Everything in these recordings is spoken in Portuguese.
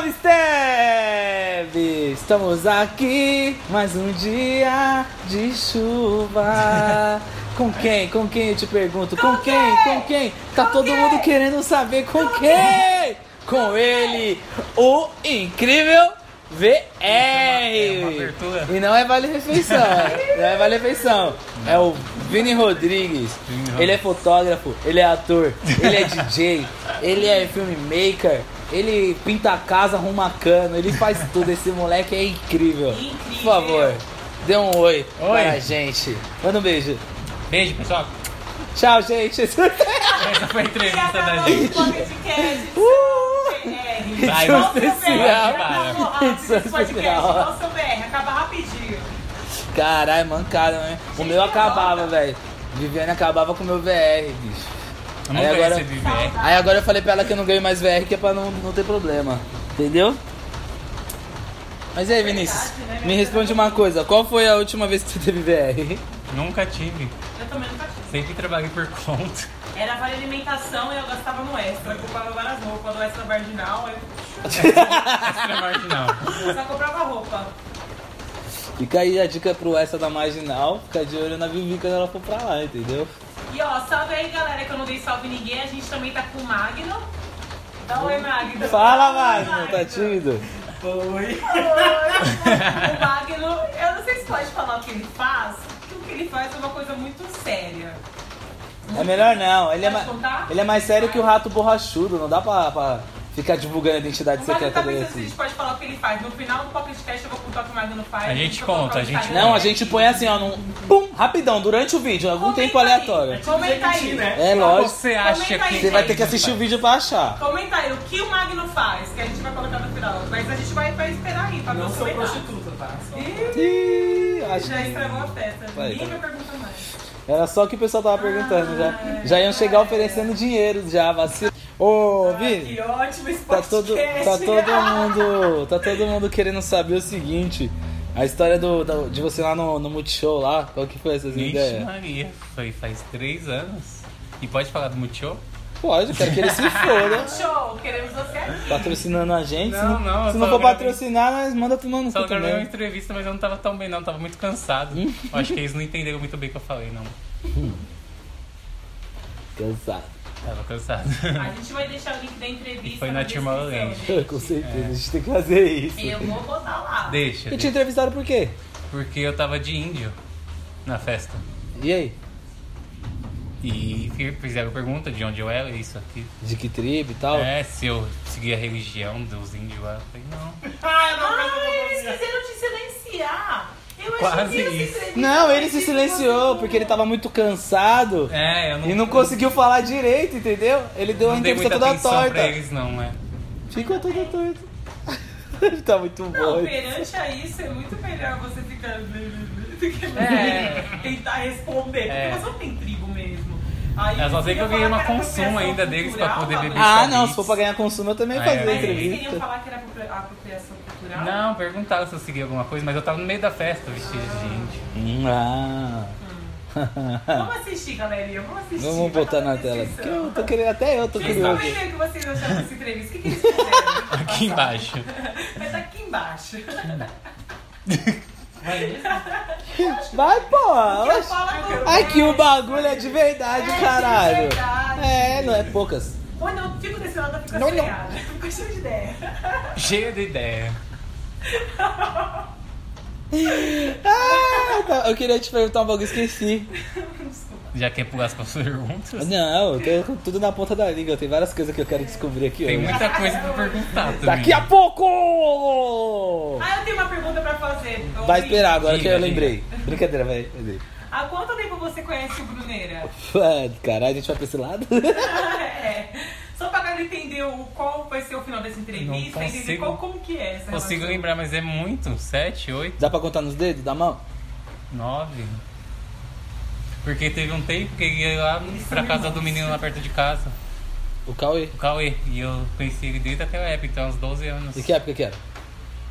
Salve, Steve! Estamos aqui mais um dia de chuva. Com quem? Com quem eu te pergunto? Com, quem? Com quem? Tá todo mundo querendo saber com, quem? Com ele, o incrível VR! É uma abertura. E não é Vale Refeição, não é Vale Refeição. É o Vini Rodrigues. Vini Rodrigues. Ele é fotógrafo, ele é ator, ele é DJ, ele é filmmaker, ele pinta a casa, arruma cano, ele faz tudo. Esse moleque é incrível. Incrível. Por favor, dê um oi, Oi. para a gente. Manda um beijo. Beijo, pessoal. Tchau, gente. Essa foi a entrevista da acabou gente. o podcast. Uh! Vai, Edição vamos especial. para. Edição especial. Nossa, BR, acaba rapidinho. Caralho, mancada, né? O meu acabava, velho. Viviane acabava com o meu VR, bicho. Eu não Aí agora- viver. Aí agora eu falei pra ela que eu não ganho mais VR, que é pra não, não ter problema. Entendeu? Mas e aí, Vinícius? né? Me responde uma coisa. Qual foi a última vez que você teve VR? Nunca tive. Eu também nunca tive. Sempre trabalhei por conta. Era vale alimentação e eu gastava no extra. Eu comprava várias roupas do extra marginal. Eu Extra marginal. só comprava roupa. Fica aí a dica pro essa da Marginal. Fica de olho na Vivi quando ela for pra lá, entendeu? E ó, salve aí galera, que eu não dei salve ninguém. A gente também tá com o Magno. Dá oi, Magno. Fala, Oi, Magno. Tá tímido? Oi. o Magno, eu não sei se pode falar o que ele faz, porque o que ele faz é uma coisa muito séria. É melhor não. Ele é, ma- contar? ele é mais sério que o rato borrachudo. Não dá pra, pra ficar divulgando a identidade secreta dele pensando se a assim. gente pode falar o que ele faz. No final do Pocket Cast eu vou contar o que o Magno faz. A gente conta, a gente Não, a gente põe assim, ó, num. Pum! Rapidão, durante o vídeo, algum Comenta tempo aí, aleatório. Comenta aí. É lógico. Você acha Comenta aí, que. Você vai ter que assistir o vídeo pra achar. Comenta aí o que o Magno faz, que a gente vai colocar no final. Mas a gente vai, vai esperar aí pra ver Não sou prostituta, tá? Só- Ih, acho Já que. estragou a festa. Ninguém vai. vai perguntar mais. Era só o que o pessoal tava perguntando já. Já iam chegar oferecendo dinheiro já, vacilo. Ô, Vini. Que ótimo esse Tá todo, tá todo mundo. Tá todo mundo querendo saber o seguinte. A história do, do- de você lá no, no Multishow lá, qual que foi essas Vixe, ideias? Maria. Foi faz três anos. E pode falar do Multishow? Pode, quero que ele se foda. Show, queremos você aqui. Patrocinando a gente. se Não, não, eu se não só for gravei- patrocinar, nós manda tomar no Só cu gravei uma também. entrevista, mas eu não tava tão bem, não. Tava muito cansado. Hum? Eu acho que eles não entenderam muito bem o que eu falei, não. Cansado. Tava cansado. A gente vai deixar o link da entrevista. E foi na gente. Com certeza, a gente tem que fazer isso. Eu vou botar lá. Deixa. E te deixa. entrevistaram por quê? Porque eu tava de índio na festa. E aí? E fi- fizeram pergunta de onde eu era, isso aqui. De que tribo e tal? É, se eu seguia a religião dos índios lá. Eu falei, não. Ai, não, eles quiseram te silenciar. Eu achei Quase isso. Não, ele se silenciou porque ele tava muito cansado É, eu não. e não conseguiu falar direito, entendeu? Ele deu a não dei entrevista muita toda atenção torta. pra eles, não, é. Ficou toda torta. Ele tá muito bom. Não, perante a isso é muito melhor você ficar. do que É. tentar responder. Porque É. você não tem tribo. Aí Eu só sei que eu ganhei uma consumo ainda deles pra poder beber. Ah, não, se for pra ganhar consumo, eu também Ah, fazia é. Mas eles queriam entrevista. falar que era apropria- apropriação cultural? Não, perguntaram se eu seguia alguma coisa, mas eu tava no meio da festa vestido de índio. Hum, ah. Vamos assistir, galerinha. Vamos assistir. Vamos botar na tela. Porque eu tô querendo, até eu tô Vocês curioso. comentem o que vocês acharam dessa entrevista. O que, que eles fizeram? Aqui embaixo. Mas aqui embaixo. Vai, pô! Aqui o bagulho é de verdade, É de caralho. verdade. É, não é poucas. Quando eu fico desse lado, eu fico Não, não. Fico cheio de ideia. Cheio de ideia. Ah, tá, eu queria te perguntar um bagulho, esqueci. Já quer pular as próximas perguntas? Não, eu tenho tudo na ponta da língua. Tem várias coisas que eu quero descobrir aqui Tem hoje. muita coisa pra perguntar também. Daqui a pouco! Ah, eu tenho uma pergunta pra fazer. Vai esperar agora que Diga, eu diga. lembrei. Brincadeira, vai. lembrei. Há quanto tempo você conhece o Bruneira? Caralho, a gente vai pra esse lado? é. Pra entender o, qual vai ser o final dessa entrevista, Não entender consigo- qual, como que é essa Consigo relação. lembrar, mas é muito. Sete, oito, Dá pra contar nos dedos da mão? nove. Porque teve um tempo que ele ia lá Eles pra são casa irmãos. do menino lá perto de casa, O Cauê. o Cauê. E eu conheci ele desde aquela época, então uns 12 anos. E que época que era?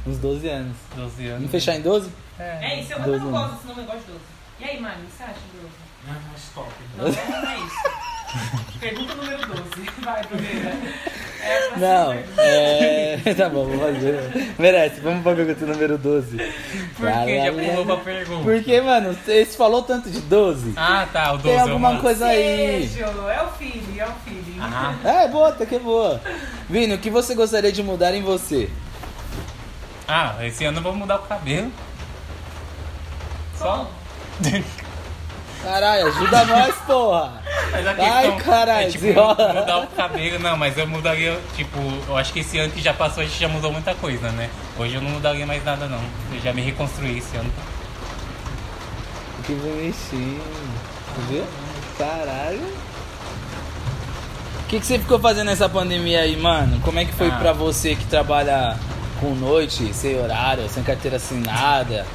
Uns 12 anos. 12 anos. Vamos fechar em 12? É isso, eu Doze não gosto nome, eu gosto de 12. E aí, Mari, o que você acha de 12? Ah, mas top. Não, não é isso. Pergunta número 12. Vai, Bruneira. Não, é. Tá bom, vou fazer. Merece, vamos pra pergunta número 12. Por que já pulou pra pergunta? Porque, mano, você falou tanto de 12. Ah, tá, o 12 Tem é alguma uma- coisa aí. Beijo, é o filho, é o filho. Ah, É, boa, até que é boa. Vini, o que você gostaria de mudar em você? ah, esse ano eu vou mudar o cabelo. Só? Caralho, ajuda nós, porra! Mas a Ai, questão caralho, é tipo, desenrola. mudar o cabelo, não, mas eu mudaria, tipo, eu acho que esse ano que já passou a gente já mudou muita coisa, né? Hoje eu não mudaria mais nada não. Eu já me reconstruí esse ano. Que bonitinho. Viu? Caralho. O que, que você ficou fazendo nessa pandemia aí, mano? Como é que foi Ah. pra você que trabalha com noite, sem horário, sem carteira assinada?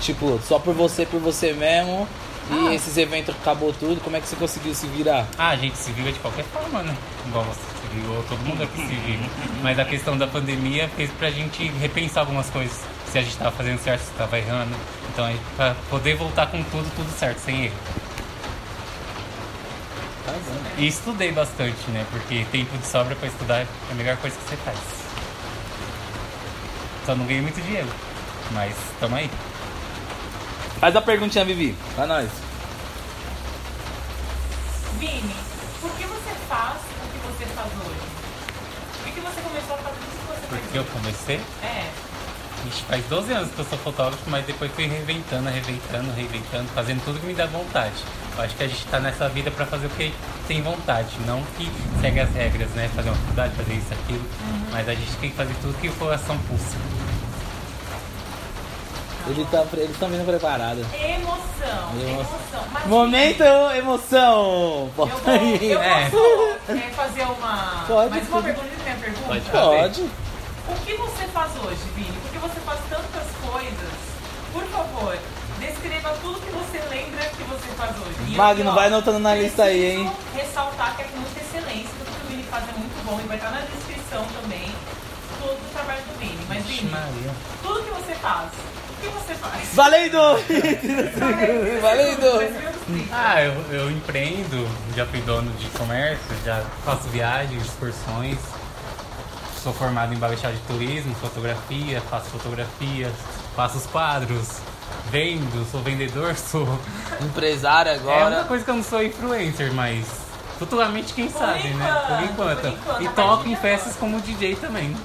Tipo, só por você, por você mesmo. E Ah. esses eventos acabou tudo. Como é que você conseguiu se virar? Ah, a gente se vira de qualquer forma, né? Igual você se virou, todo mundo aqui se vira. Mas a questão da pandemia fez pra gente repensar algumas coisas. Se a gente tava fazendo certo, se tava errando. Então, a gente- pra poder voltar com tudo, tudo certo, sem erro. Tá bom. E estudei bastante, né? Porque tempo de sobra pra estudar é a melhor coisa que você faz. Só não ganhei muito dinheiro. Mas tamo aí. Faz a perguntinha, Vivi, pra nós. Vini, por que você faz o que você faz hoje? Por que, você começou a fazer isso que você faz Porque eu comecei? É. Ixi, faz 12 anos que eu sou fotógrafo, mas depois fui reinventando, reinventando, reinventando, fazendo tudo que me dá vontade. Eu acho que a gente tá nessa vida pra fazer o que tem vontade, não que segue as regras, né? Fazer uma faculdade, fazer isso, aquilo. Mas a gente tem que fazer tudo que o coração pulsa. Ele tá, eles estão vindo preparados. Emoção, Emoção. emoção. Mas, Momento emoção! Eu, Bota vou, aí. eu É. posso é, fazer uma. Pode, mais uma pode. pergunta minha pergunta? Pode. Pode. O que você faz hoje, Vini? Porque você faz tantas coisas. Por favor, descreva tudo que você lembra que você faz hoje. E eu Magno, aqui, ó, vai anotando na lista aí, hein? ressaltar que é com muita excelência, tudo que o Vini faz é muito bom e vai estar na descrição também todo o trabalho do Vini. Mas, Maria. tudo que você faz, o que você faz? Valendo! Valendo! Ah, eu, eu empreendo, já fui dono de comércio, já faço viagens, excursões. Sou formado em Baixada de Turismo, fotografia, faço fotografias, faço os quadros, vendo, sou vendedor, sou. Empresário É uma agora. coisa que eu não sou influencer, mas futuramente quem Por sabe, né? Por enquanto, enquanto. por enquanto, E toco em festas agora. como DJ também.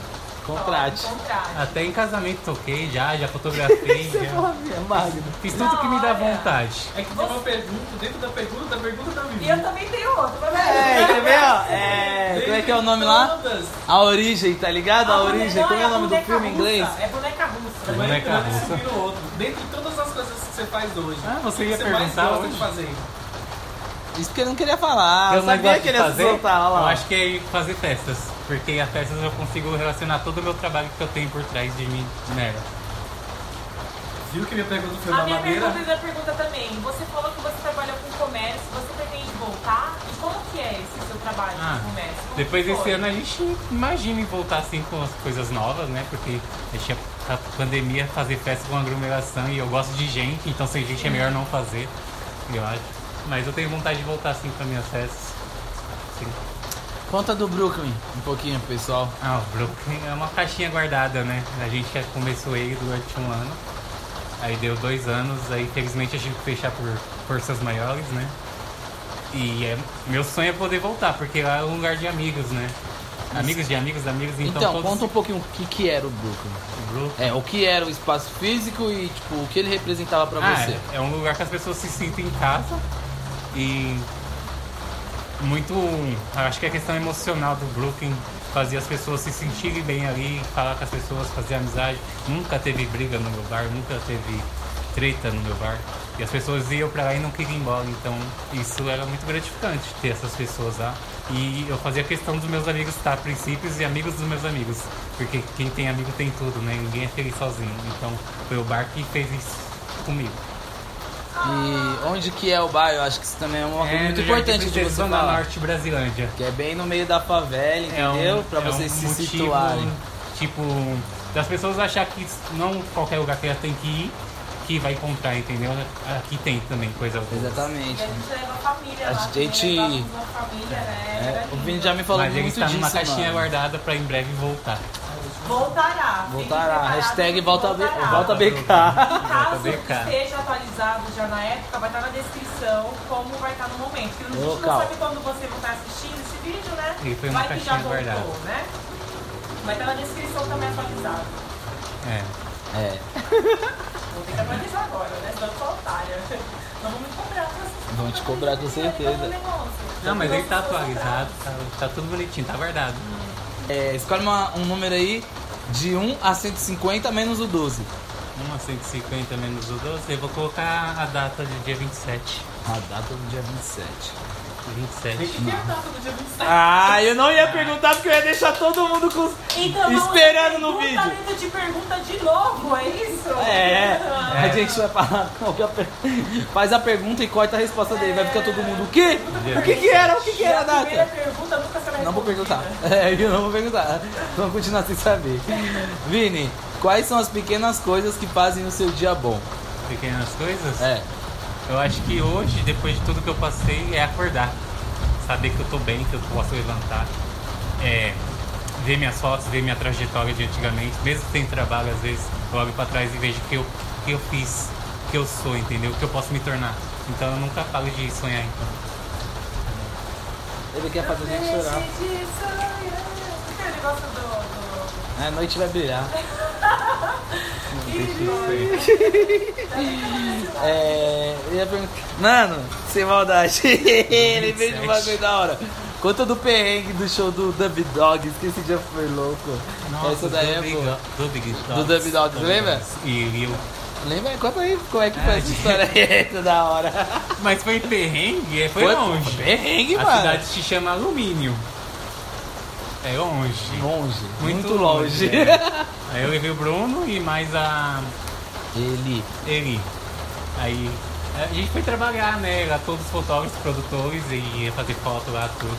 Contrate. Contrate. Até em casamento toquei já, já fotografei, já. Magno. Fiz tudo que me dá Olha. vontade. É que tem uma pergunta, dentro da pergunta, da pergunta da Vivi. E eu também tenho outro, mas É, quer ver, ó? É, como é que é o nome lá? A Origem, tá ligado? A Ah, Origem. não, Como é o a nome do filme em inglês? É boneca russa. Mas Boneca russa. vira o outro. Dentre todas as coisas que você faz hoje, Ah, você ia você mais perguntar gosta hoje? de fazer? Isso que eu não queria falar. eu Eu não sabia que ele de ia soltar, olha eu lá. acho que é fazer festas. Porque as festas eu consigo relacionar todo o meu trabalho que eu tenho por trás de mim nela. Viu que minha pergunta foi A na minha madeira? pergunta e a pergunta também. Você falou que você trabalha com comércio, você pretende voltar? E como que é esse seu trabalho Ah, com comércio? Como Depois desse ano a gente imagina em voltar assim com as coisas novas, né? Porque a gente a pandemia fazer festa com aglomeração e eu gosto de gente, então sem gente é melhor não fazer, eu acho. Mas eu tenho vontade de voltar assim para minhas festas. Conta do Brooklyn um pouquinho, pessoal. Ah, o Brooklyn é uma caixinha guardada, né? A gente começou ele durante um ano. Aí deu dois anos, aí infelizmente a gente que fechar por forças maiores, né? E é, meu sonho é poder voltar, porque lá é um lugar de amigos, né? Amigos de amigos, amigos, então, Então, todos... conta um pouquinho o que, que era o Brooklyn. o Brooklyn. É, o que era o espaço físico e, tipo, o que ele representava pra Ah, você. é, é um lugar que as pessoas se sentem em casa e muito. Acho que a questão emocional do Brooklyn fazia as pessoas se sentirem bem ali, falar com as pessoas, fazer amizade. Nunca teve briga no meu bar, nunca teve treta no meu bar. E as pessoas iam pra lá e não queriam ir embora. Então isso era muito gratificante ter essas pessoas lá. E eu fazia questão dos meus amigos estar princípios e amigos dos meus amigos. Porque quem tem amigo tem tudo, né? Ninguém é feliz sozinho. Então foi o bar que fez isso comigo. E onde que é o bairro? Eu acho que isso também é uma coisa muito no importante de você falar. Norte Brasilândia. Que é bem no meio da favela, entendeu? pra é vocês se motivo, situarem. Tipo, das pessoas achar que não qualquer lugar que ela tem que ir, aqui vai encontrar, entendeu? Aqui tem também coisa boa. Exatamente. a gente leva a família A lá. gente- a família, né? É, o. Vini já me falou Mas ele muito está disso, numa caixinha mano. guardada pra em breve voltar. Voltará. Voltará. Hashtag volta, voltará. volta BK. E caso Volta BK. esteja atualizado já na época, vai estar na descrição como vai estar no momento. Porque a gente Local. não sabe quando você vai estar assistindo esse vídeo, né? Ele foi uma vai que já voltou, guardada. né? Vai estar na descrição também atualizado. É. É, Vou ter que atualizar agora, né? Senão eu sou otária. Não vou me cobrar. Vão te cobrar com certeza. Não, mas ele tá atualizado, tá, tá tudo bonitinho, tá guardado. é, escolhe uma- um número aí de 1 a 150 menos o 12. 1 a 150 menos o 12, eu vou colocar a data de dia 27. A data do dia 27. 27. O que é a data do dia 27? Ah, eu não ia perguntar porque eu ia deixar todo mundo com. Então, Esperando no vídeo. dentro de pergunta de novo, é isso? É, Ah. a gente vai falar. qualquer per- Faz a pergunta e corta a resposta dele. Vai ficar todo mundo. O quê? O que, que era? O que, que era a a primeira data? pergunta nunca será Não vou perguntar. É, eu não vou perguntar. Vamos continuar sem saber. Vini, quais são as pequenas coisas que fazem o seu dia bom? Pequenas coisas? É. Eu acho que hoje, depois de tudo que eu passei, é acordar. Saber que eu tô bem, que eu posso levantar. É, ver minhas fotos, ver minha trajetória de antigamente. Mesmo sem trabalho, às vezes, eu olho pra trás e vejo o que eu, que eu fiz, o que eu sou, entendeu? O que eu posso me tornar. Então eu nunca paro de sonhar, então. Ele quer fazer a gente chorar. Deixe de sonhar. Ele gosta do... do... É, a noite vai brilhar. É. Eu ia perguntar. Mano, sem maldade. Ele fez um bagulho da hora. Conta do perrengue do show do Dub Dog, que esse dia foi louco. Essa daí é boa. Do Big Do. Dub Dogs, lembra? E eu. Lembra? Conta aí como é que foi Ah, essa de- história aí. Da hora. Mas foi perrengue, é, foi, longe. Foi perrengue, A mano. cidade se chama Alumínio. É longe. Longe. Muito, Muito longe. longe, é. Aí eu levei o Bruno e mais a Ele. Eli. Aí a gente foi trabalhar, né? Lá todos os fotógrafos, produtores e ia fazer foto lá, tudo.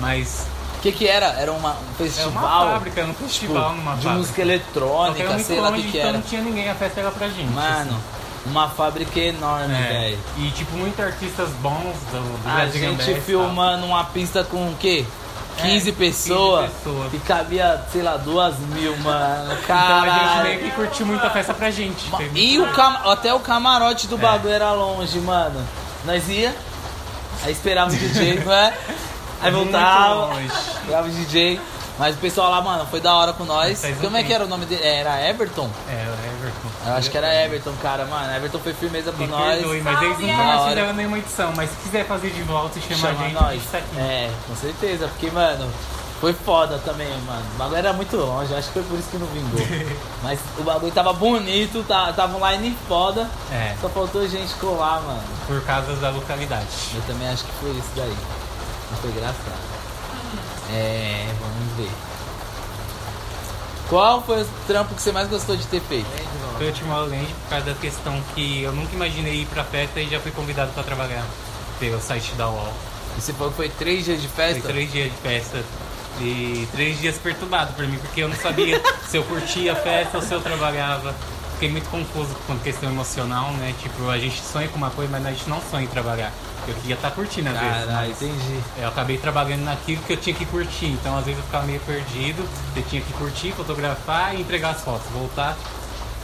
Mas O que que era? Era uma, um festival? uma fábrica, era um tipo, festival numa de fábrica. música que era eletrônica, sei lá o que que então era. não tinha ninguém, a festa era pra gente. Mano, uma fábrica enorme, assim. É, velho. e tipo, muitos artistas bons do, do A Brasil gente filmando uma pista com o quê? 15 É, pessoas. 15 pessoas. E cabia, sei lá, duas mil, mano. Então a gente Caralho. meio que curtiu muito a festa pra gente. E o cam... até o camarote do É. bagulho era longe, mano. Nós ia, aí esperava o DJ, não é? Aí Muito voltava, esperava o DJ. Mas o pessoal lá, mano, foi da hora com nós. Como é que era o nome dele? Era Everton? É, o Everton. Eu acho que era Everton, cara, mano. Everton foi firmeza com Me nós. perdoe, mas eles mais hora. fizeram nenhuma edição. Mas se quiser fazer de volta e chamar Chama a gente, a gente tá aqui. É, com certeza, porque, mano, foi foda também, mano. O bagulho era muito longe, acho que foi por isso que não vingou. Mas o bagulho tava bonito, tá, tava um line foda, É, só faltou gente colar, mano. por causa da localidade. Eu também acho que foi isso daí. Mas foi engraçado. É, vamos ver. Qual foi o trampo que você mais gostou de ter feito? Foi o Tomorrowland por causa da questão que eu nunca imaginei ir pra festa e já fui convidado pra trabalhar pelo site da UOL. E você falou que foi três dias de Foi festa? três dias de festa e três dias perturbado por mim, porque eu não sabia se eu curtia a festa ou se eu trabalhava. Fiquei muito confuso com a questão emocional, né? Tipo, a gente sonha com uma coisa, mas a gente não sonha em trabalhar. Eu queria estar curtindo às vezes. Caralho, mas entendi. Eu acabei trabalhando naquilo que eu tinha que curtir, então às vezes eu ficava meio perdido. Eu tinha que curtir, fotografar e entregar as fotos, voltar,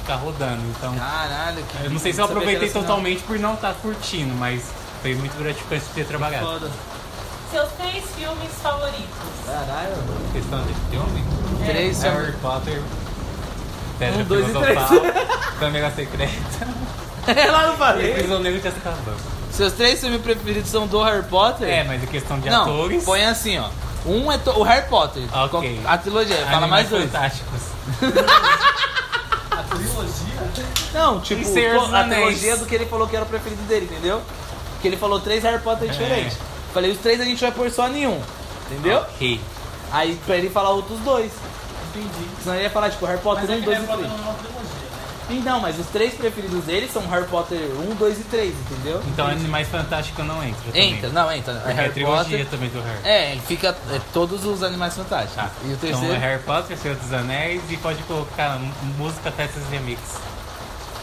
ficar rodando. Então, Caralho, que eu não sei se eu Ah, aproveitei totalmente por não estar curtindo, mas foi muito gratificante ter trabalhado. Foda. Seus três filmes favoritos. Caralho. Questão de filme, Três é Harry Potter, Pedra Um, dois e Filosofal, Câmera Secreta Ela não e falei. Prisioneiro de Azkaban. Seus três filmes preferidos são do Harry Potter? É, mas em questão de não, atores, põe assim, ó. Um é o Harry Potter. Ok. A trilogia, fala mais Animais dois. Fantásticos. A trilogia? Não, tipo, a trilogia do que ele falou que era o preferido dele, entendeu? Porque ele falou três Harry Potter É. diferentes. Falei, os três a gente vai pôr só nenhum. Entendeu? Ok. Aí pra ele falar outros dois. Entendi. Senão ele ia falar, tipo, Harry Potter Mas é 1, que 2 Harry e Potter 3. Então, mas os três preferidos dele são Harry Potter 1, 2 e 3, entendeu? Então Animais Fantásticos não entra também. Entra, não, entra. É Porque é a Harry trilogia Potter. também do Harry. É, fica é, todos os animais fantásticos. Tá. E o Então terceiro? é Harry Potter, Senhor dos Anéis e pode colocar música Festas e Remix.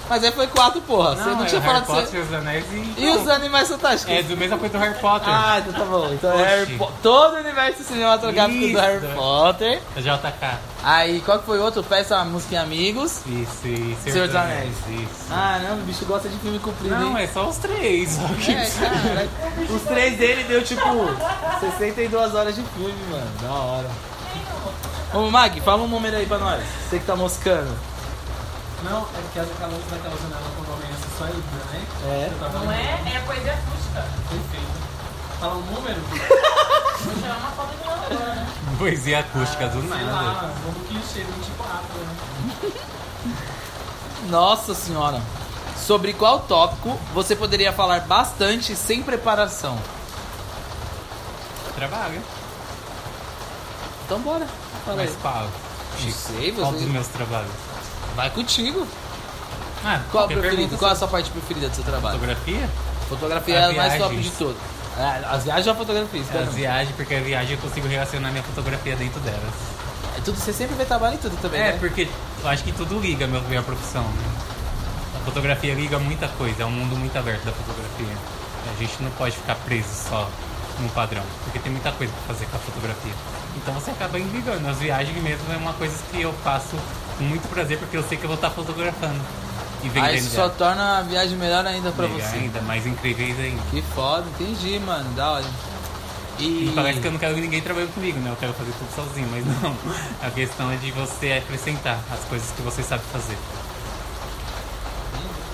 Mas aí foi quatro, porra. você não é tinha o Harry falado Potter você... e os Anéis e... E os animais fantásticos? É do mesma coisa do Harry Potter. Ah, então tá bom. Então é Oxi. Harry Po- todo o universo cinematográfico do Harry Isso. Potter. Da JK. Aí, qual que foi outro? Peça a música em Amigos. Isso, e Senhor dos Anéis. Isso. Ah, não, o bicho gosta de filme comprido. Não, hein? é só os três. só que- É, cara. Os três dele deu tipo 62 horas de filme, mano. Da hora. Ô, Mag, fala um número aí pra nós. Você que tá moscando. Não, é porque aquela luz daquela janela quando amanhece só entra, né? É. Não é? É a poesia acústica. Perfeito. Fala um número? Vou tirar uma foto de novo agora, né? Poesia acústica do Sei nada. lá, vamos clichê, 24, né? Nossa senhora. Sobre qual tópico você poderia falar bastante sem preparação? Trabalho. Então bora. Fala aí. Mas qual? Não sei, Qual você- dos meus trabalhos? Vai contigo. Ah, Qual a preferida? Qual a sobre sua parte preferida do seu trabalho? Fotografia? Fotografia As é a mais top de todas. É, As viagens ou a fotografia? Isso As viagens, porque a viagem eu consigo relacionar minha fotografia dentro delas. É tudo, você sempre vê trabalho em tudo também, É, né? porque eu acho que tudo liga a minha, minha profissão. Né? A fotografia liga muita coisa, é um mundo muito aberto da fotografia. A gente não pode ficar preso só num padrão, porque tem muita coisa pra fazer com a fotografia. Então você acaba ligando. As viagens mesmo é uma coisa que eu faço com muito prazer, porque eu sei que eu vou estar fotografando e vendendo. Aí isso só torna a viagem melhor ainda pra Legal você. Ainda mais incríveis ainda. Que foda, entendi, mano. Da hora. E. E parece que eu não quero ninguém trabalhando comigo, né? Eu quero fazer tudo sozinho, mas não. A questão é de você acrescentar as coisas que você sabe fazer.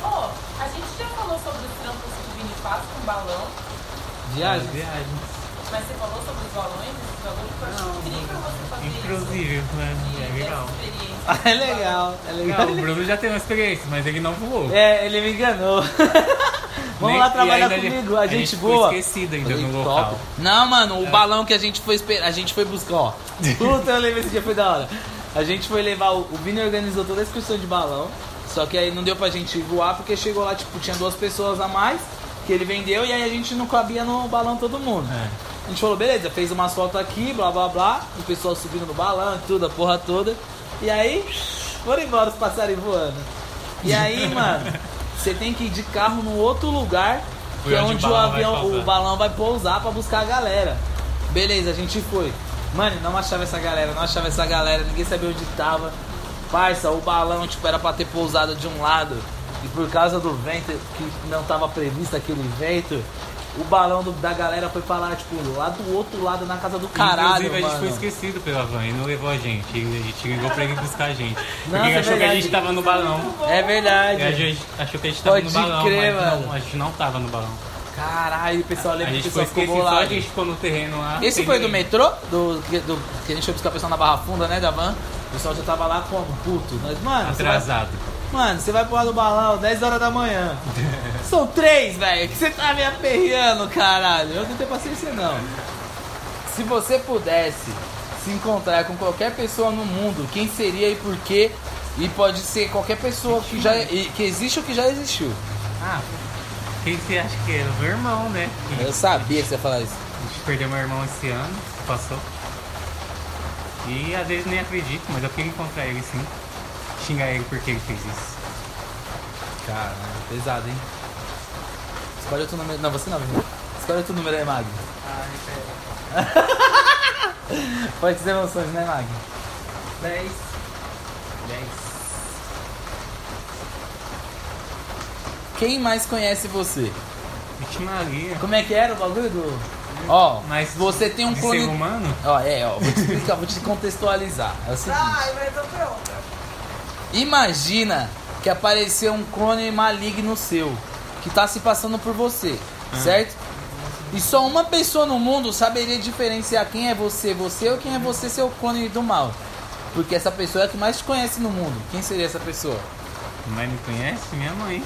Ó, a gente já falou sobre os trampos que o Vini faz com balão, Viagem? As viagens. Mas você falou sobre os balões, balões que eu acho incrível você fazer Inclusive, né? isso. É legal. Ah, é legal, é legal. Não, o Bruno já tem uma experiência, mas ele não voou. É, ele me enganou. Vamos Nem- lá trabalhar comigo, a gente ficou boa. esquecido ainda Falei, no top. local. Não, mano, o balão que a gente foi a gente foi buscar, ó. Puta, eu lembro esse dia foi da hora. A gente foi levar o, o Vini organizou toda a excursão de balão, só que aí não deu pra gente voar porque chegou lá, tipo, tinha duas pessoas a mais que ele vendeu e aí a gente não cabia no balão todo mundo. É. A gente falou, beleza, fez umas fotos aqui, blá blá blá, o pessoal subindo no balão, tudo, a porra toda. E aí, foram embora os passarinhos voando. E aí, mano, você tem que ir de carro num outro lugar, que é onde o o, balão vai avião, o balão vai pousar pra buscar a galera. Beleza, a gente foi. Mano, não achava essa galera, não achava essa galera, ninguém sabia onde tava. Parça, o balão, tipo, era pra ter pousado de um lado. E por causa do vento, que não tava previsto aquele vento, o balão do- da galera foi lá, tipo, lá do outro lado, na casa do caralho, Inclusive, a gente mano. foi esquecido pela van e não levou a gente. E a gente ligou pra ele buscar a gente. Porque Nossa, é achou que a gente tava no balão. É verdade. E a gente achou que a gente tava Pode no balão, crer, mas mano. não, a gente não tava no balão. Caralho, o pessoal lembra que o pessoal ficou esquecido, só a bolado. gente ficou no terreno lá. Esse foi do metrô? Do, que- do, que a gente foi buscar o pessoal na Barra Funda, né, da van? O pessoal já tava lá como? Puto. Nós, mano, Atrasado. Mano, você vai pular do balão 10 horas da manhã. São três, velho, que você tá me aperreando, caralho. Eu não tenho paciência, não. Se você pudesse se encontrar com qualquer pessoa no mundo, quem seria e por quê? E pode ser qualquer pessoa que já que existe ou que já existiu. Ah, quem você acha que era? Meu irmão, né? Eu sabia que você ia falar isso. A gente perdeu meu irmão esse ano, passou. E às vezes nem acredito, mas eu queria encontrar ele sim. Xingar ele porque ele fez isso. Caralho, pesado, hein? Escolhe outro número. Não, você não, Vinícius. Escolhe outro número aí, Mag. Ai, pera. Fortes emoções, né, Mag? 10. 10. Quem mais conhece você? Vixe Maria. Como é que era o bagulho do. Ó, Mas você tem um de clone. ser humano? Ó, é, ó, vou te explicar, vou te contextualizar. É o seguinte. Ai, mas eu pronta. Imagina que apareceu um clone maligno seu, que tá se passando por você, Ah. certo? E só uma pessoa no mundo saberia diferenciar quem é você, você ou quem é você, seu clone do mal. Porque essa pessoa é a que mais te conhece no mundo. Quem seria essa pessoa? Mas me conhece? Minha mãe.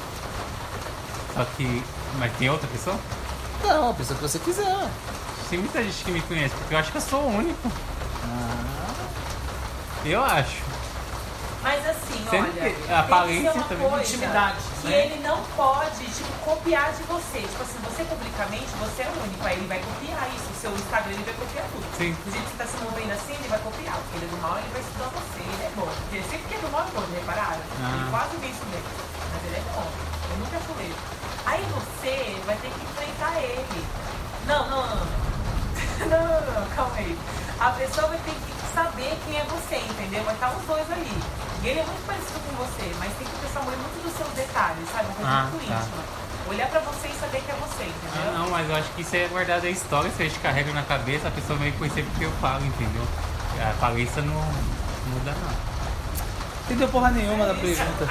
Só que. Mas tem outra pessoa? Não, a pessoa que você quiser. Tem muita gente que me conhece, porque eu acho que eu sou o único. Ah, Eu acho. Sempre olha, que- a que aparência também, coisa intimidade, que né? ele não pode, tipo, copiar de você. Tipo assim, você publicamente, você é único, aí ele vai copiar isso. O seu Instagram, ele vai copiar tudo. Sim. Do jeito que você tá se movendo assim, ele vai copiar. Porque ele é do mal, ele vai estudar você. Ele é bom. Porque sempre que é do mal é bom, repararam? Ah. Ele quase vê isso dele. mas ele é bom. Eu nunca falei. Aí você vai ter que enfrentar ele. Não, não, não. Não, não, não, não, calma aí. A pessoa vai ter que saber quem é você, entendeu? Vai estar os dois ali. E ele é muito parecido com você, mas tem que prestar muito dos seus detalhes, sabe? Uma coisa Ah, muito tá. íntima. Olhar pra você e saber que é você, Ah, entendeu? não, mas eu acho que isso é guardado a história, se a gente carrega na cabeça, a pessoa meio que conhece porque eu falo, entendeu? A palestra não muda não. Entendeu porra nenhuma da pergunta.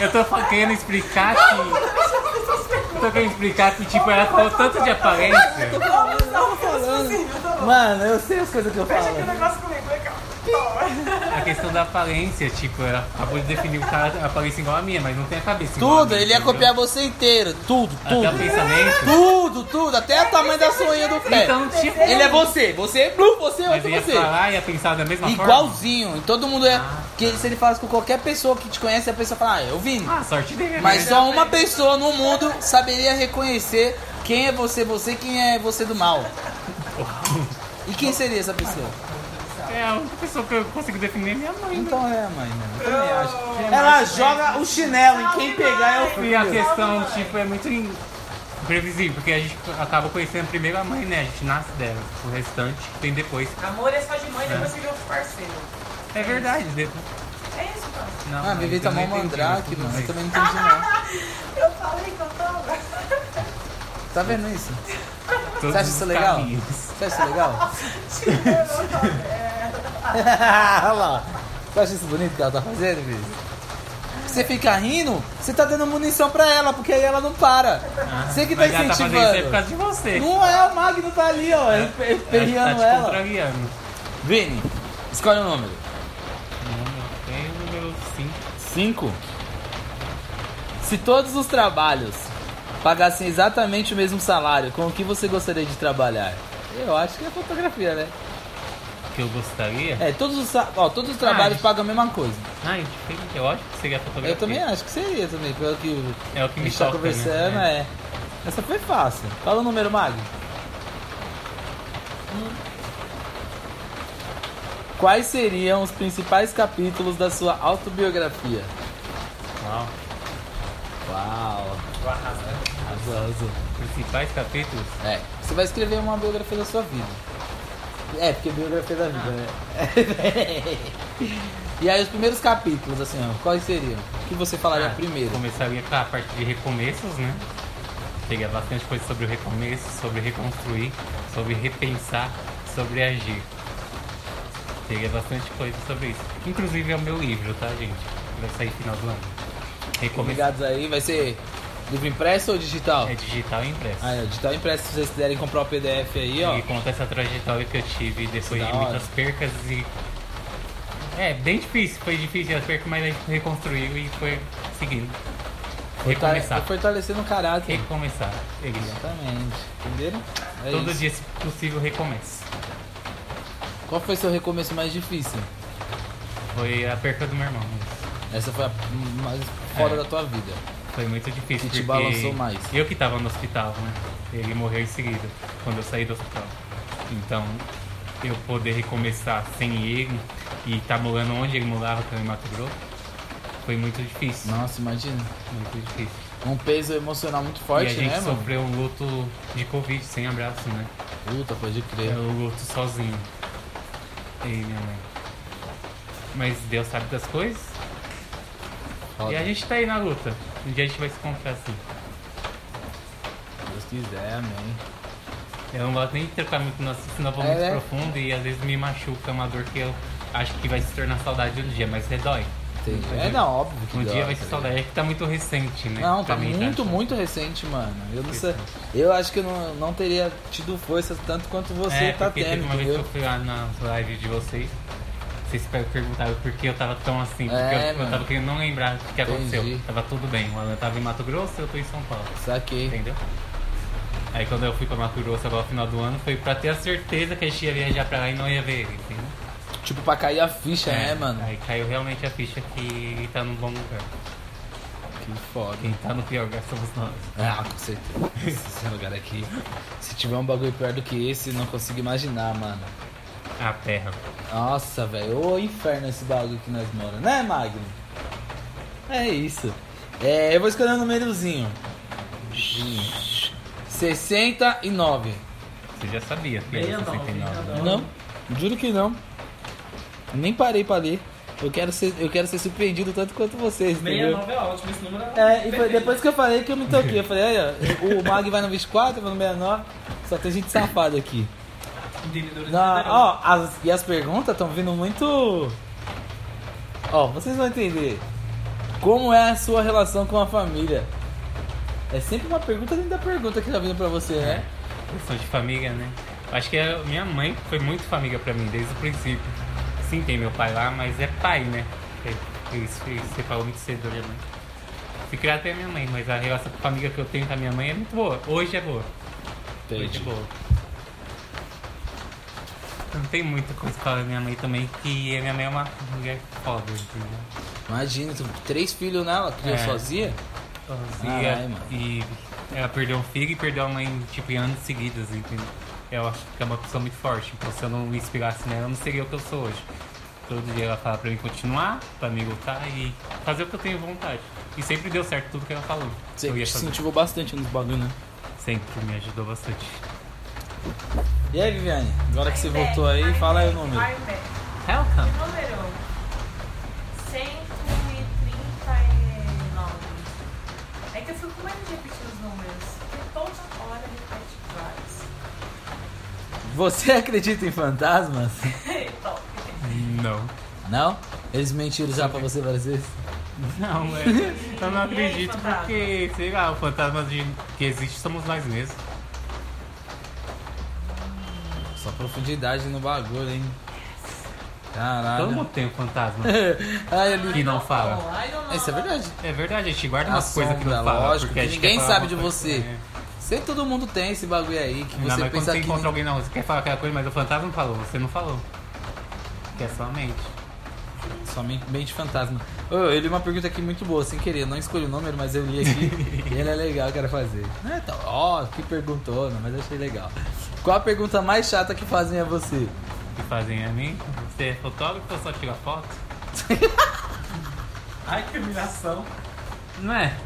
Eu tô querendo explicar que. Eu tô querendo explicar que, tipo, ela falou tanto de aparência. Mano, eu sei as coisas que eu Fecha aqui o falo. negócio comigo, legal. A questão da aparência, tipo, ela acabou de definir o cara a aparência igual a minha, mas não tem a cabeça igual a Tudo, minha, ele ia copiar você inteiro. Tudo, Até o tudo. pensamento. Tudo, tudo. Até o tamanho da soinha do pé. Então, tipo. Ele é você. Você é blue, você é Mas outro ia você. falar, ia pensar da mesma forma. Igualzinho. E todo mundo é. Ah. Que se ele falasse com qualquer pessoa que te conhece, a pessoa fala, ah, eu vim. Ah, sorte dele. Mas né? só uma pessoa no mundo saberia reconhecer quem é você, você, quem é você do mal. E quem seria essa pessoa? É a única pessoa que eu consigo definir é minha mãe. né? Então é a mãe, né? Eu também acho. Ela joga o chinelo e quem pegar é o E a filho. questão, tipo, é muito imprevisível, porque a gente acaba conhecendo primeiro a mãe, né? A gente nasce dela. O restante tem depois. Amor é só de mãe, depois você vê outro parceiro. É verdade, depois. É isso. Não, Ah, a eu tá não mal mandrake, mano. Eu também não entendi não. Eu falei que eu tava. Tá vendo isso? Todos Você acha isso legal? caminhos. Você acha isso legal? Olha lá. Você acha isso bonito que ela tá fazendo, Vivi? Você fica rindo, você tá dando munição pra ela, porque aí ela não para. Você que tá ela tá fazendo isso aí por incentivando. causa de você. Não é, o Magno tá ali, ó, tá perreando te ela. Vini, escolhe o número. Tem o número 5. 5. Se todos os trabalhos pagassem exatamente o mesmo salário, com o que você gostaria de trabalhar? Eu acho que é fotografia, né? Que eu gostaria. É, todos os, ó, todos os trabalhos Ah, pagam a mesma coisa. Ah, é diferente. Eu acho que seria fotografia. Eu também acho que seria também, pelo que o- É o que a me gente tá toca, conversando, né? é. Essa foi fácil. Fala o número, Magno. Quais seriam os principais capítulos da sua autobiografia? Uau. Uau! Arrasou, arrasou. Principais capítulos. É, você vai escrever uma biografia da sua vida. É, porque biografia da vida, né? e aí os primeiros capítulos, assim, ó, quais seriam? O que você falaria Ah, primeiro? Começaria com a parte de recomeços, né? Pegar bastante coisa sobre o recomeço, sobre reconstruir, sobre repensar, sobre agir. Peguei bastante coisa sobre isso. Inclusive é o meu livro, tá, gente? Vai sair final do ano. Recomeçar. Ligados aí, vai ser livro impresso ou digital? É digital e impresso. Ah, é, digital impresso, se vocês quiserem comprar o PDF aí, ó. E conta essa trajetória que eu tive depois Da de hora. muitas percas e. É, bem difícil, foi difícil as percas, mas a gente reconstruiu e foi seguindo. Recomeçar. Fortalecendo o caráter. Recomeçar. Exatamente. Entenderam? É Todo isso. dia, se possível, recomeça. Qual foi seu recomeço mais difícil? Foi a perca do meu irmão. Essa foi a mais fora É. da tua vida. Foi muito difícil. Que te balançou mais. Eu que tava no hospital, né? Ele morreu em seguida, quando eu saí do hospital. Então, eu poder recomeçar sem ele e estar morando onde ele morava, que era em Mato Grosso, foi muito difícil. Nossa, imagina. Muito difícil. Um peso emocional muito e forte, a gente né, mano? sofreu um luto de Covid, sem abraço, né? Puta, pode crer. Eu luto sozinho. E minha mãe. Mas Deus sabe das coisas. Foda. E a gente tá aí na luta. Um dia a gente vai se encontrar assim. Deus quiser, amém. Eu não gosto nem de trocar muito no assunto, senão vou É, muito né? profundo e às vezes me machuca uma dor que eu acho que vai se tornar saudade um dia, mas é dói. Entendi. É, não, óbvio que Um dói, dia vai tá ser saudade. É que tá muito recente, né? Não, tá mim, muito, tá? muito recente, mano. Eu não sei. Eu acho que eu não, não teria tido força tanto quanto você é, tá porque teve tendo, uma vez que eu fui lá na live de vocês. Vocês per- perguntaram por que eu tava tão assim. Porque É, eu, eu tava querendo não lembrar o que aconteceu. Entendi. Tava tudo bem. Alan tava em Mato Grosso eu tô em São Paulo. Saquei. Entendeu? Aí quando eu fui pra Mato Grosso agora no final do ano, foi pra ter a certeza que a gente ia viajar pra lá e não ia ver ele, entendeu? Tipo, pra cair a ficha, né, mano? Aí caiu realmente a ficha que tá num bom lugar. Que foda. Quem tá no pior lugar somos nós. Ah, com certeza. Esse lugar aqui. Se tiver um bagulho pior do que esse, não consigo imaginar, mano. A terra. Nossa, velho. Ô inferno esse bagulho que nós moramos. Né, Magno? É isso. É, eu vou escolher um númerozinho. 69. Você já sabia que era 69, 69. Não, juro que não. Nem parei pra ler. Eu quero ser, eu quero ser surpreendido tanto quanto vocês, entendeu? 69 é ótimo, esse número É, e foi depois que eu falei que eu me toquei. Eu falei, olha, o Mag vai no 24, eu vou no 69. Só tem gente safada aqui. Entendedores entenderão. ó, as, e as perguntas estão vindo muito. Ó, vocês vão entender. Como é a sua relação com a família? É sempre uma pergunta dentro da pergunta que tá vindo pra você, né? Questão de família, né? Acho que a minha mãe foi muito família pra mim desde o princípio. Sim, tem meu pai lá, mas é pai, né? É, Isso, isso você falou muito cedo minha mãe. Fui criado pela minha mãe, mas a relação com a família que eu tenho com a minha mãe é muito boa. Hoje é boa. Hoje é boa. Não tem muita coisa com a minha mãe também, que a minha mãe é uma mulher foda, entendeu? Imagina, três filhos nela, criou É. sozinha? Sozinha, Ai, e ela perdeu um filho e perdeu a mãe, tipo, em anos seguidos, entendeu? Eu acho que é uma pessoa muito forte, então se eu não me inspirasse nela, eu não seria o que eu sou hoje. Todo dia ela fala pra mim continuar, pra me lutar e fazer o que eu tenho vontade. E sempre deu certo tudo que ela falou. Você eu ia se fazer. incentivou bastante nos bagulho, né? Sempre me ajudou bastante. E aí, Viviane? Agora que você voltou aí, fala aí o número. Ibeck. Welcome! Número 139. É que eu fico com medo de repetir os números. Porque toda hora repete vários. Você acredita em fantasmas? Top. Não. Não? Eles mentiram já pra você várias vezes? Não, é, eu não acredito porque, sei lá, o fantasma de, que existe somos nós mesmos. Só profundidade no bagulho, hein? Todo Caralho. mundo tem um fantasma Ai, ele... que não fala. Isso é verdade. É verdade, a gente guarda umas coisas que não fala. lógico, porque a que gente ninguém sabe de você. É. Sei todo mundo tem esse bagulho aí, que Ainda você quando pensa você que... encontra alguém na rua, você quer falar aquela coisa, mas o fantasma não falou, você não falou. Que é só a mente. Somente mente fantasma. Ô, eu li uma pergunta aqui muito boa, sem querer. Eu não escolhi o número, mas eu li aqui. e ele é legal, eu quero fazer. É, tá, ó, que perguntou, mas eu achei legal. Qual a pergunta mais chata que fazem a você? Que fazem a mim? Você é fotógrafo ou só tira foto? Ai, que humilhação. Não é?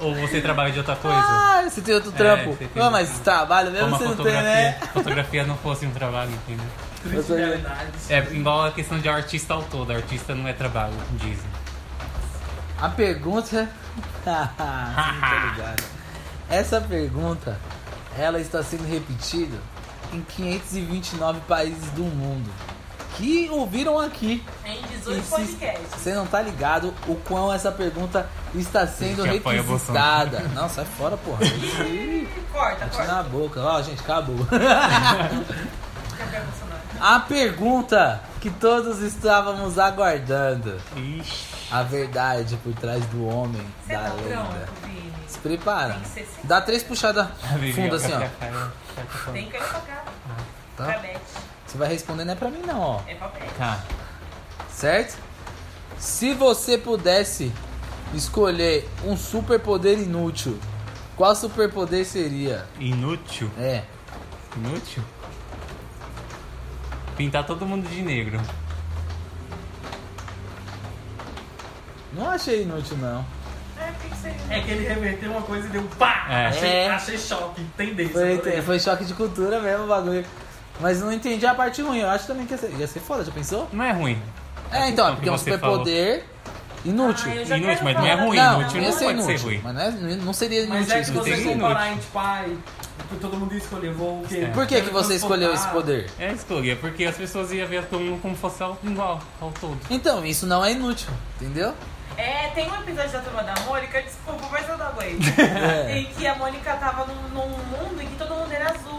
Ou você trabalha de outra coisa? Ah, você tem outro É, trampo. você tem Ah, mas trampo. trabalho mesmo você não tem, fotografia, né? fotografia não fosse um trabalho, entendeu? É igual a questão de artista autor. Artista não é trabalho, dizem. A pergunta. Ligado. Essa pergunta, ela está sendo repetida em 529 países do mundo. Que ouviram aqui. Em 18 se- podcasts. Você não tá ligado o quão essa pergunta está sendo requisitada. Não, sai fora, porra. Ih, Corta, Bate corta. na boca. Ó, gente, acabou. A pergunta que todos estávamos aguardando. Ixi. A verdade por trás do homem Você da tá lenda. pronto, Vini? Se prepara. Tem que ser. Dá três puxadas fundo assim, ó. Tem que ir pra cá. Tá? Pra Beth. Você vai responder não é pra mim não, ó. É pra Beth. Tá. Certo? Se você pudesse escolher um superpoder inútil, qual superpoder seria? Inútil? É. Inútil? Pintar todo mundo de negro. Não achei inútil, não. É, porque seria. É que ele reverteu uma coisa e deu pá! É. Achei, É. achei choque, tendência. Foi, adorei. foi choque de cultura mesmo o bagulho. Mas não entendi a parte ruim. Eu acho também que ia ser, ia ser foda, já pensou? Não é ruim. É, então, Então, porque é um superpoder inútil. Ah, Inútil, mas não é ruim, não, inútil não não ia ser pode ser inútil. ruim. Mas não, é- não seria inútil. Mas é que você comparar em tipo, ai, que todo mundo ia escolher, vou o quê? É. Por que, que você escolheu esse poder? É escolher, porque as pessoas iam ver todo mundo como fosse algo igual ao todo. Então, isso não é inútil, entendeu? É, tem um episódio da Turma da Mônica, desculpa, mas eu não aguento. É. Em que a Mônica tava num, num mundo em que todo mundo era azul.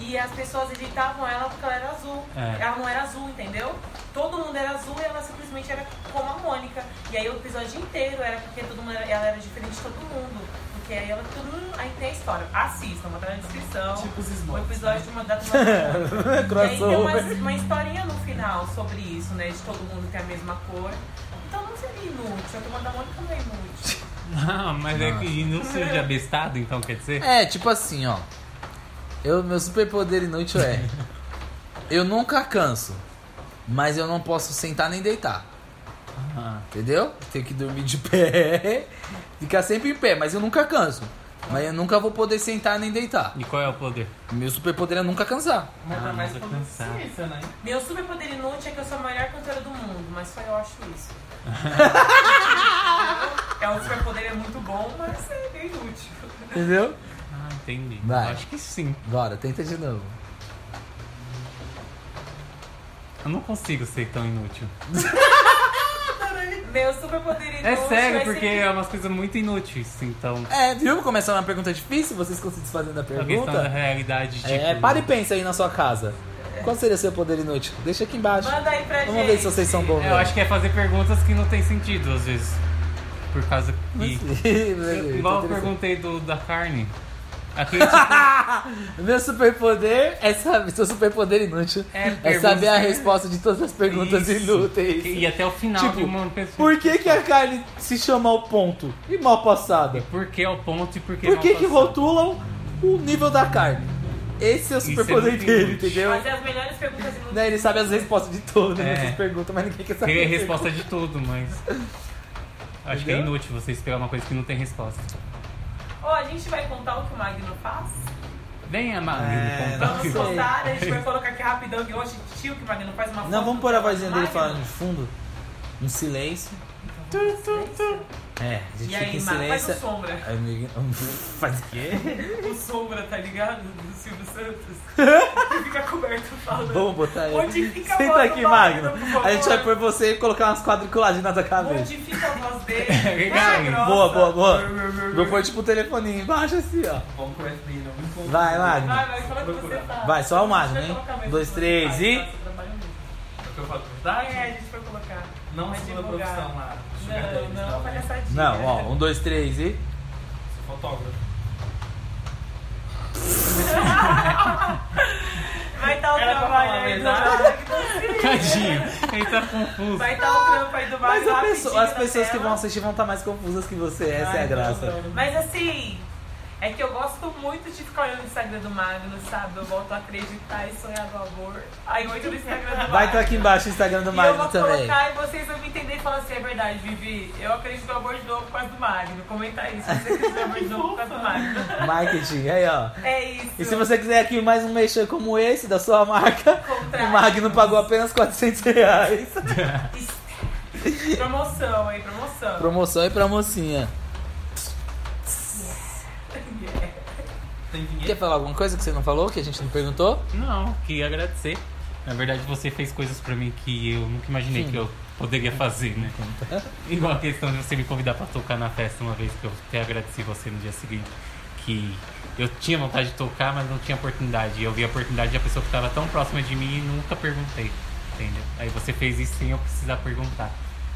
E as pessoas editavam ela porque ela era azul. É. Ela não era azul, entendeu? Todo mundo era azul e ela simplesmente era como a Mônica. E aí o episódio inteiro era porque todo mundo era, ela era diferente de todo mundo. Porque aí ela tudo. Aí tem a história. Assistam, vou botar na descrição. Tipo os o Smurfs, episódio de uma da Turma da Mônica. E aí tem uma, uma historinha no final sobre isso, né? De todo mundo ter a mesma cor. Então não seria inútil. A turma da Mônica não é inútil. Não, mas é que não seja abestado, então quer dizer? É, tipo assim, ó. Eu, meu superpoder inútil é. Eu nunca canso, mas eu não posso sentar nem deitar. Ah, Entendeu? Tenho que dormir de pé, ficar sempre em pé, mas eu nunca canso. Mas eu nunca vou poder sentar nem deitar. e qual é o poder? Meu superpoder é nunca cansar. Mas Ah, tá mais é cansado. consciência, né? Meu superpoder inútil é que eu sou a melhor cantora do mundo, mas só eu acho isso. é um superpoder é muito bom, mas é bem inútil. Entendeu? Entendi. Vai. Acho que sim. Bora, tenta de novo. Eu não consigo ser tão inútil. Meu superpoder inútil É sério, é porque ser- é umas coisas muito inúteis, então. É, viu? Começar uma pergunta difícil, vocês ficam se desfazendo da A questão da pergunta. realidade, tipo. É, para e pensa aí na sua casa. Qual seria seu poder inútil? Deixa aqui embaixo. Manda aí pra gente. Vamos ver se vocês são bons. Eu acho que é fazer perguntas que não tem sentido, às vezes. Por causa que. Igual eu perguntei do, da carne. Aqui, tipo, Meu superpoder é saber. Seu superpoder inútil É, é, saber a resposta de todas as perguntas Isso. inúteis. e até o final Tipo, de uma pessoa. Por que, que a carne se chama ao ponto e mal passada? Por que é o ponto e por que Por mal que, que rotulam o nível da carne? Esse é o é superpoder muito dele, inútil. entendeu? Fazer as melhores perguntas inúteis. Né, Ele sabe as respostas de todas É. essas perguntas, mas ninguém quer saber. Tem a resposta de tudo, mas. Acho que é Entendeu? inútil você esperar uma coisa que não tem resposta. Ó, a gente vai contar o que o Magno faz? Venha, Magno, É, contar. Vamos contar, a gente vai colocar aqui rapidão que hoje tio que o Magno faz uma Não, vamos pôr a vozinha dele falando de fundo. Um silêncio. É, a gente E fica aí, em Magno, faz silêncio. o sombra. Aí, amigo, Faz o quê? O sombra, tá ligado? Do Silvio Santos. que fica coberto falando. Vamos botar ele. Onde fica a Senta voz do aqui, Magno? A gente vai pôr você e colocar umas quadriculagens na tua cabeça. Onde fica a voz dele? Grossa. Boa, boa, boa. Vou pôr tipo o telefoninho embaixo assim, ó. Vamos pro FBI, não me conta. Vai, Magno. Vai, vai, fala que você tá. Vai, só o Magno, hein? colocar mesmo Dois, três você e-. É o que eu falo. Vai, é, a gente vai colocar. Não sua divulgar. profissão lá. Não, daddy, não, né? Não, ó, um, dois, três e. Sou fotógrafo. Vai estar o Era pra trabalho falar a aí do? Magno. Tadinho, ele tá confuso. Vai estar o trampo aí do Mas rapidinho pessoa- as pessoas que vão assistir vão estar mais confusas que você, essa é a Ai, graça. não, não. Mas assim, é que eu gosto muito de ficar olhando o Instagram do Magno, sabe? Eu volto a acreditar e sonhar no amor. Aí eu entro no Instagram do Magno. Vai estar aqui embaixo o Instagram do E eu Magno vou também. colocar e vocês vão me entender e falar assim, é verdade, Vivi. Eu acredito no amor de novo por causa do Magno. Comenta aí se você acredita no amor de novo por causa do Magno. Marketing, aí ó. É isso. E se você quiser aqui mais um mexer como esse da sua marca, o Magno pagou apenas 400 reais. Promoção aí, promoção. Promoção e pra mocinha. Tem Quer dinheiro? falar alguma coisa que você não falou, que a gente não perguntou? Não, queria agradecer. Na verdade, você fez coisas pra mim que eu nunca imaginei que eu poderia fazer, né? Igual a questão de você me convidar pra tocar na festa uma vez que eu até agradeci você no dia seguinte. Que eu tinha vontade de tocar, mas não tinha oportunidade. E eu vi a oportunidade de a pessoa que estava tão próxima de mim e nunca perguntei. Entendeu? Aí você fez isso sem eu precisar perguntar.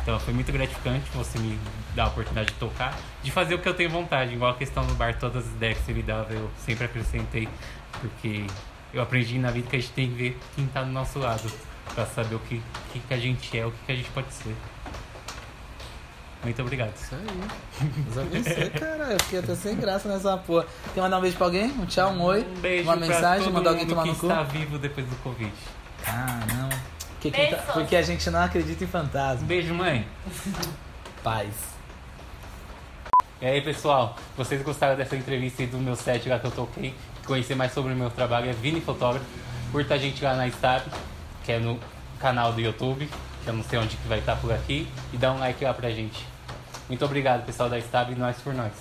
Então foi muito gratificante você me dar a oportunidade de tocar, de fazer o que eu tenho vontade. Igual a questão do bar, todas as ideias que você me dava, eu sempre acrescentei. Porque eu aprendi na vida que a gente tem que ver quem tá do nosso lado. Pra saber o que, que, que a gente é, o que, que a gente pode ser. Muito obrigado. Isso aí. Deus abençoe, cara. Eu fiquei até sem graça nessa porra. Quer mandar um beijo pra alguém? Um tchau, um oi? Um beijo uma mensagem? Mandar alguém tomar que no cu? está vivo depois do Covid. Ah, não. Porque, quem tá- porque a gente não acredita em fantasma. beijo, mãe. Paz. E aí, pessoal, vocês gostaram dessa entrevista e do meu set lá que eu toquei? Conhecer mais sobre o meu trabalho é Vini Fotógrafo. Curta a gente lá na Stab, que é no canal do YouTube, que eu não sei onde que vai estar por aqui, e dá um like lá pra gente. Muito obrigado, pessoal da Stab, e nós por nós.